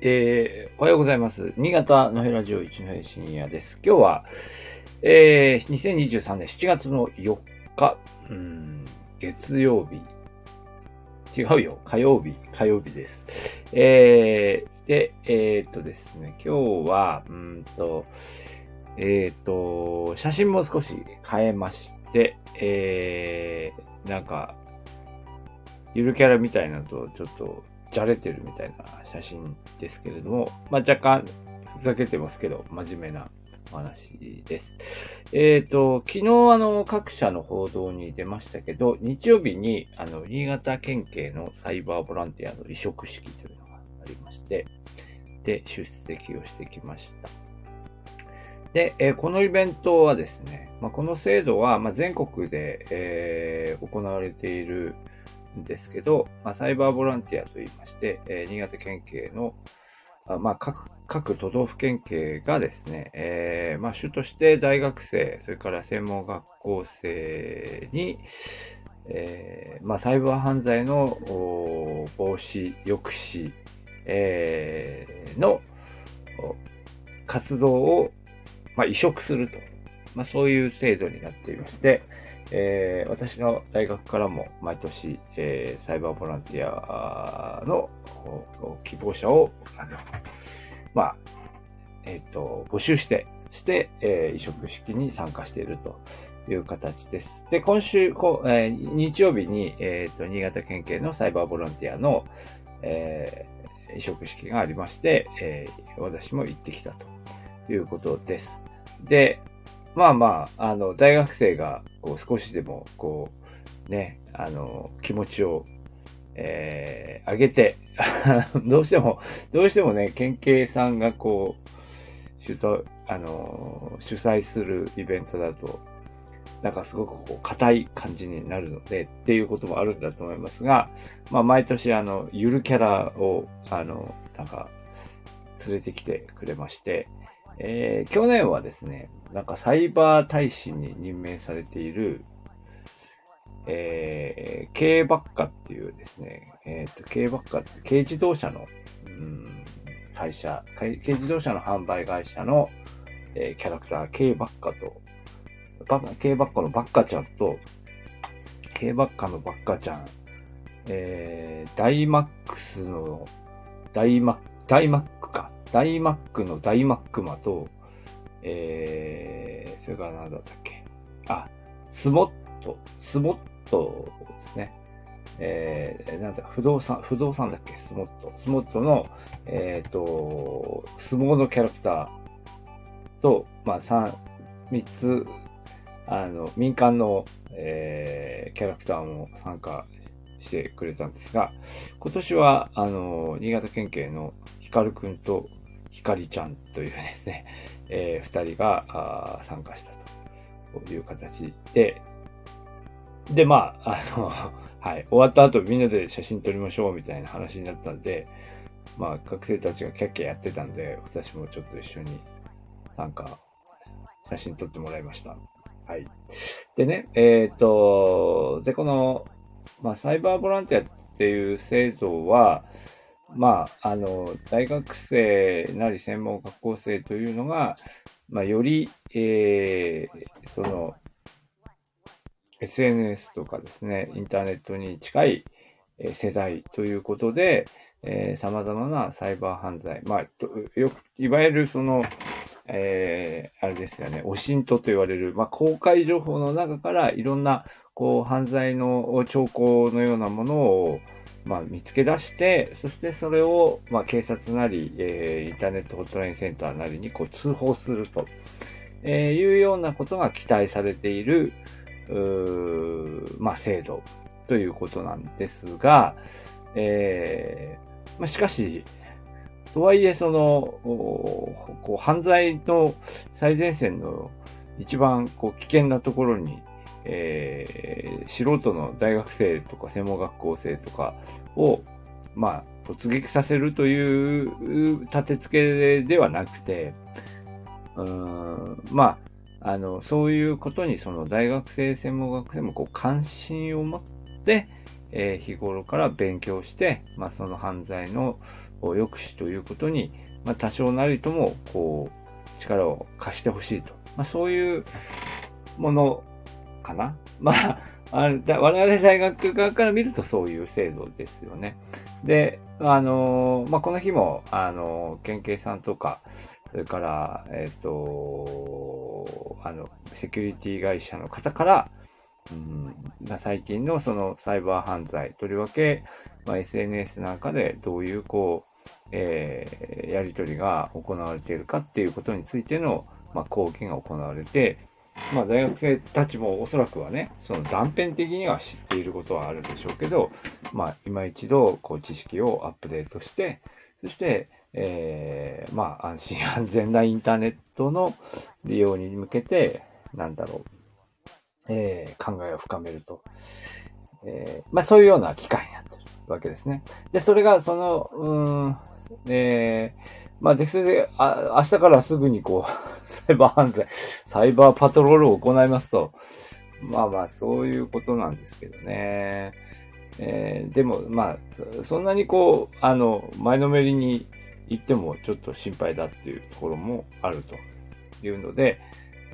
えー、おはようございます。新潟のヘラジオ一の平深夜です。今日は、えー、2023年7月の4日、うん、月曜日。違うよ。火曜日。火曜日です。えー、で、えー、っとですね、今日は、うんと、え、っと、写真も少し変えまして、えー、なんか、ゆるキャラみたいなとちょっとじゃれてるみたいな写真ですけれども、まあ、若干ふざけてますけど、真面目なお話です。えっ、と、昨日あの各社の報道に出ましたけど、日曜日にあの新潟県警のサイバーボランティアの移植式というのがありまして、で、出席をしてきました。で、えーこのイベントはですね、まあ、この制度は、まあ、全国で、えー行われているんですけど、まあ、サイバーボランティアといいまして、えー新潟県警の、あまあ、各各都道府県警がですね、えーまあ、主として大学生、それから専門学校生に、えーまあ、サイバー犯罪の防止、抑止、えーの活動を、まあ、移植すると、まあ、そういう制度になっていまして、えー私の大学からも毎年、えーサイバーボランティアの希望者を、あの、まあ、えっ、と、募集して、して、えー移植式に参加しているという形です。で、今週、こえ日曜日に、えっ、と、新潟県警のサイバーボランティアの、えー移植式がありまして、えー私も行ってきたということです。で、まあまあ、あの、大学生が、こう、少しでも、こう、ね、あの、気持ちを、えー上げて、どうしても、どうしてもね、県警さんが、こう、主催、あの、主催するイベントだと、なんかすごくこう、硬い感じになるので、っていうこともあるんだと思いますが、まあ、毎年、あの、ゆるキャラを、あの、なんか、連れてきてくれまして、えー去年はですね、なんかサイバー大使に任命されている、えー、軽バッカっていうですね、えっ、と、軽バッカって軽自動車の、うん、会社、軽自動車の販売会社の、えーキャラクター、軽バッカと、バ軽バッカのバッカちゃんと、軽バッカのバッカちゃん、えー、ダイマックスの、ダイマックダイマックか。ダイマックのダイマックマと、えー、それから何だったっけ。あ、スモット、スモットですね。えー、なんだ、不動産、不動産だっけスモット。スモットの、えっ、と、相撲のキャラクターと、まあ、三、三つ、あの、民間の、えー、キャラクターも参加してくれたんですが、今年は、あの、新潟県警のヒカルくんとヒカリちゃんというですね、えー二人があ参加したという形で、で、まあ、あの、はい、終わった後みんなで写真撮りましょうみたいな話になったんで、まあ、学生たちがキャッキャやってたんで、私もちょっと一緒に参加、写真撮ってもらいました。はい。でね、えっ、と、で、この、まあ、サイバーボランティアっていう制度は、まあ、あの、大学生なり専門学校生というのが、まあ、より、えーその、SNS とかですね、インターネットに近い世代ということで、えー様々なサイバー犯罪、まあ、よく、いわゆるその、えーあれですよね、オシントと言われる、まあ、公開情報の中からいろんな、こう、犯罪の兆候のようなものを、まあ、見つけ出して、そしてそれを、まあ、警察なり、えーインターネットホットラインセンターなりにこう通報すると、えーいうようなことが期待されている、うーまあ、制度ということなんですが、えーまあ、しかし、とはいえ、その、こう犯罪の最前線の一番こう危険なところに、えー素人の大学生とか専門学校生とかを、まあ、突撃させるという立て付けではなくて、うーんまあ、あの、そういうことにその大学生、専門学生もこう関心を持って、えー、日頃から勉強して、まあ、その犯罪の抑止ということに、まあ、多少なりとも、こう、力を貸してほしいと。まあ、そういうものかな。まあ、あ我々大学側から見るとそういう制度ですよね。で、あのまあ、この日も、あの県警さんとか、それから、えっ、ー、と、あの、セキュリティ会社の方から、うん、最近のそのサイバー犯罪、とりわけ、まあ、SNS なんかでどういうこう、えー、やり取りが行われているかっていうことについての、まあ、講義が行われて、まあ、大学生たちもおそらくはね、その断片的には知っていることはあるでしょうけど、まあ、今一度、こう、知識をアップデートして、そして、えー、まあ、安心安全なインターネットの利用に向けて、なんだろう、えー、考えを深めると。えー、まあ、そういうような機会になってるわけですね。で、それが、その、うん、えー、まあ、で、それで、あ、明日からすぐにこう、サイバー犯罪、サイバーパトロールを行いますと、まあまあ、そういうことなんですけどね。えー、でも、まあ、そんなにこう、あの、前のめりに行ってもちょっと心配だっていうところもあるというので、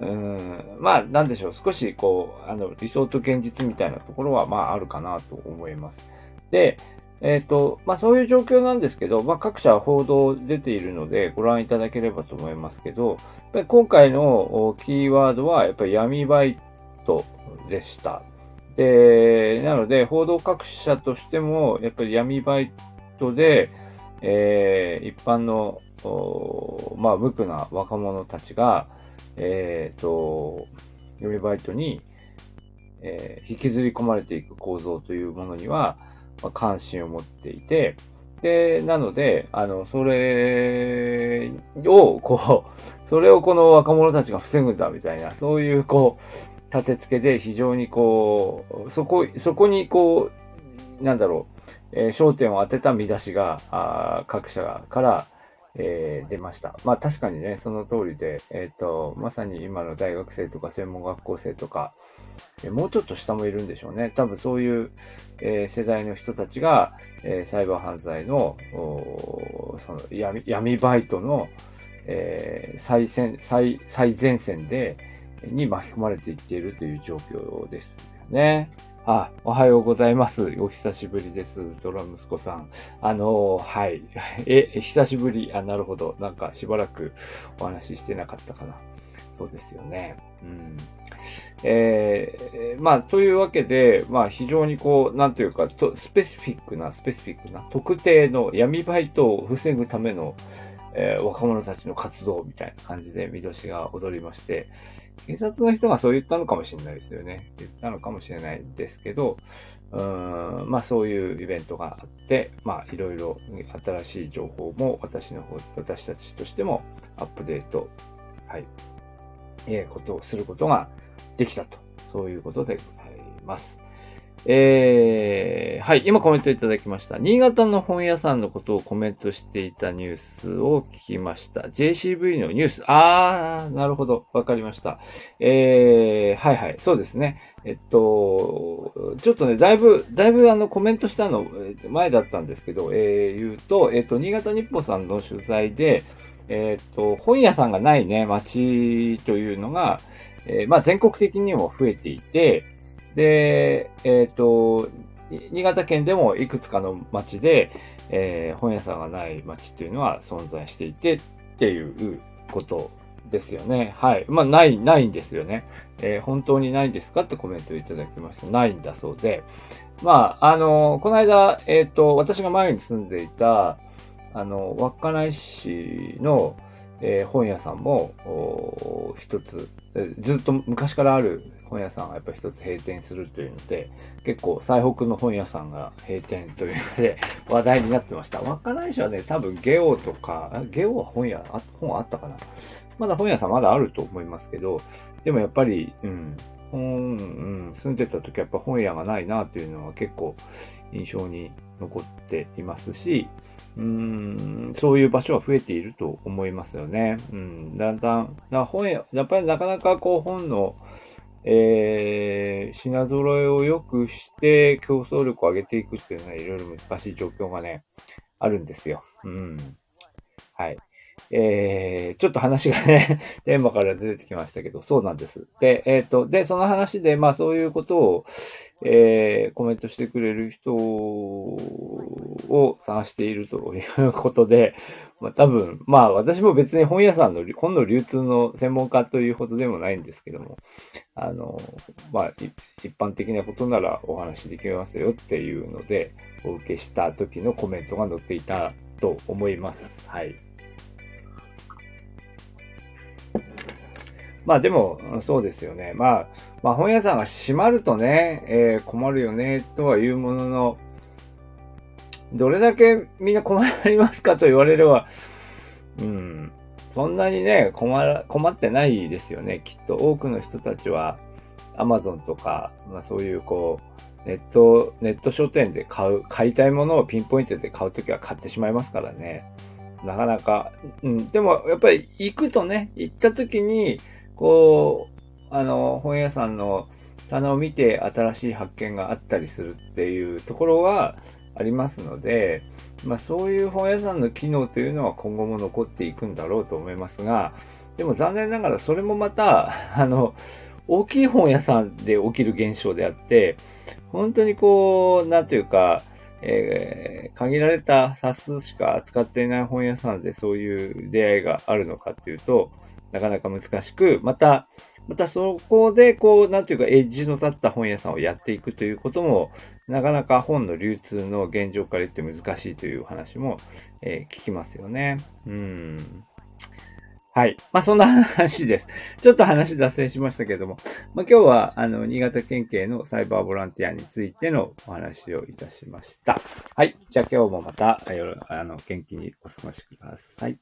うん、まあ、なんでしょう。少し、こう、あの、理想と現実みたいなところは、まあ、あるかなと思います。で、えっ、ー、と、まあ、そういう状況なんですけど、まあ、各社報道出ているので、ご覧いただければと思いますけど、やっぱり今回のキーワードは、やっぱり闇バイトでした。で、なので、報道各社としても、やっぱり闇バイトで、えー、一般の、まあ、無垢な若者たちが、えっ、ー、と、闇バイトに、えー、引きずり込まれていく構造というものには、まあ、関心を持っていて、で、なので、あの、それを、こう、それをこの若者たちが防ぐんだみたいな、そういう、こう、立て付けで非常にこう、そこ、そこにこう、なんだろう、えー、焦点を当てた見出しが、あ各社から、えー、出ました。まあ確かにね、その通りで、えっ、ー、と、まさに今の大学生とか専門学校生とか、えー、もうちょっと下もいるんでしょうね。多分そういう、えー、世代の人たちが、えー、サイバー犯罪の、その闇闇バイトの、えー、最先最最前線で、に巻き込まれていっているという状況ですよね。あ、おはようございます。お久しぶりです。ドラ息子さん。あのー、はい。え、久しぶり。あ、なるほど。なんかしばらくお話ししてなかったかな。そうですよね。うん。えー、まあ、というわけで、まあ、非常にこう、なんというか、とスペシフィックな、スペシフィックな、特定の闇バイトを防ぐための、えー、若者たちの活動みたいな感じで見年が踊りまして、警察の人がそう言ったのかもしれないですよね。言ったのかもしれないですけど、うーん、まあそういうイベントがあって、まあいろいろ新しい情報も私の方、私たちとしてもアップデート、はい、えー、ことをすることができたと、そういうことでございます。えー、はい、今コメントいただきました。新潟の本屋さんのことをコメントしていたニュースを聞きました。JCV のニュース。あー、なるほど。わかりました。えー、はいはい、そうですね。えっと、ちょっとね、だいぶ、だいぶあのコメントしたの前だったんですけど、えー、言うと、えっと、新潟日報さんの取材で、えっと、本屋さんがないね、街というのが、えー、まあ全国的にも増えていて、で、えっ、ー、と、新潟県でもいくつかの町で、えー、本屋さんがない町っていうのは存在していてっていうことですよね。はい。まあ、ない、ないんですよね。えー、本当にないんですかってコメントをいただきました。ないんだそうで。まあ、あの、この間、えっ、ー、と、私が前に住んでいた、あの、稚内市の、えー、本屋さんも、一つ、ずっと昔からある本屋さんがやっぱり一つ閉店するというので、結構最北の本屋さんが閉店というので 話題になってました。稚内市はね、多分ゲオとか、ゲオは本屋、あ本あったかなまだ本屋さんまだあると思いますけど、でもやっぱり、うん、本、うん、住んでた時はやっぱ本屋がないなというのは結構印象に残っていますし、うん、そういう場所は増えていると思いますよね。うん、だんだん、だ本屋、やっぱりなかなかこう本の、えー、品揃えを良くして競争力を上げていくっていうのは、いろいろ難しい状況がね、あるんですよ。うん。はい。えー、ちょっと話がね、テーマからずれてきましたけど、そうなんです。で、えっ、ー、と、で、その話で、まあそういうことを、えー、コメントしてくれる人を探しているということで、まあ多分、まあ私も別に本屋さんの本の流通の専門家というほどでもないんですけども、あの、まあ一般的なことならお話できますよっていうので、お受けした時のコメントが載っていたと思います。はい。まあでも、そうですよね。まあ、まあ本屋さんが閉まるとね、えー、困るよね、とは言うものの、どれだけみんな困りますかと言われれば、うん、そんなにね、困ら、困ってないですよね。きっと多くの人たちは、アマゾンとか、まあそういうこう、ネット、ネット書店で買う、買いたいものをピンポイントで買うときは買ってしまいますからね。なかなか、うん、でもやっぱり行くとね、行ったときに、こう、あの、本屋さんの棚を見て新しい発見があったりするっていうところはありますので、まあそういう本屋さんの機能というのは今後も残っていくんだろうと思いますが、でも残念ながらそれもまた、あの、大きい本屋さんで起きる現象であって、本当にこう、なんていうか、えー、限られた冊数しか扱っていない本屋さんでそういう出会いがあるのかっていうと、なかなか難しく、また、またそこで、こう、なんていうか、エッジの立った本屋さんをやっていくということも、なかなか本の流通の現状から言って難しいという話も、えー、聞きますよね。うん。はい。まあ、そんな話です。ちょっと話脱線しましたけれども、まあ、今日は、あの、新潟県警のサイバーボランティアについてのお話をいたしました。はい。じゃあ今日もまた、あの、元気にお過ごしください。